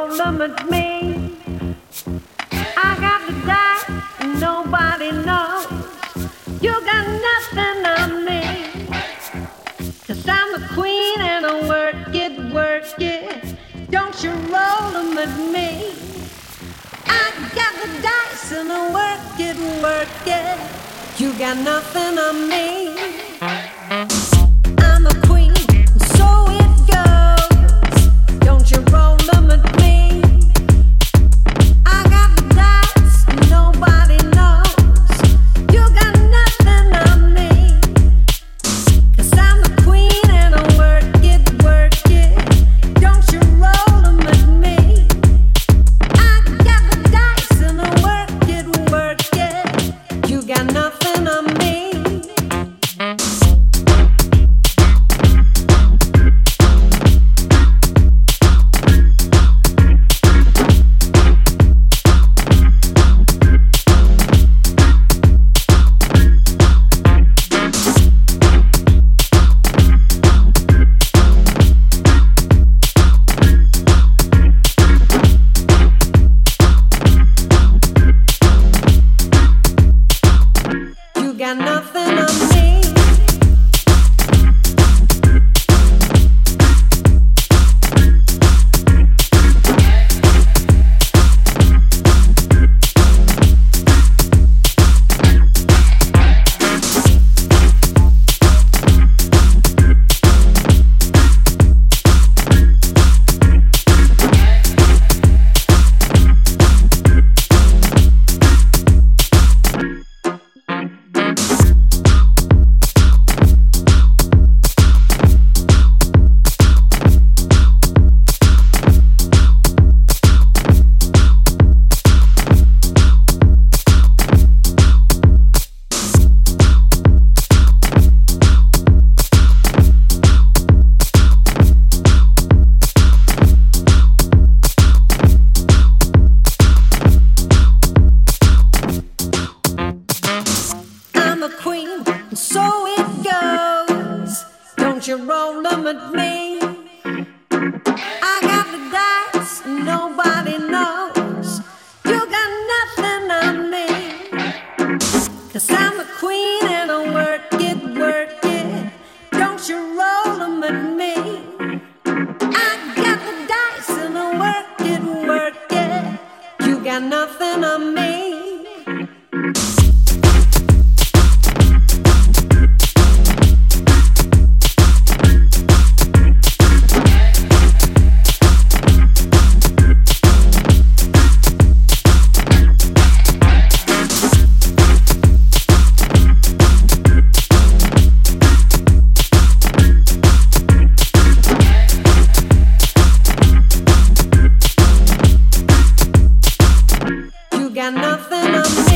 Don't roll me. I got the dice, nobody knows. You got nothing on me. Cause I'm the queen and I work it, work it. Don't you roll them at me. I got the dice and I work it, work it. You got nothing on me. Got nothing on me.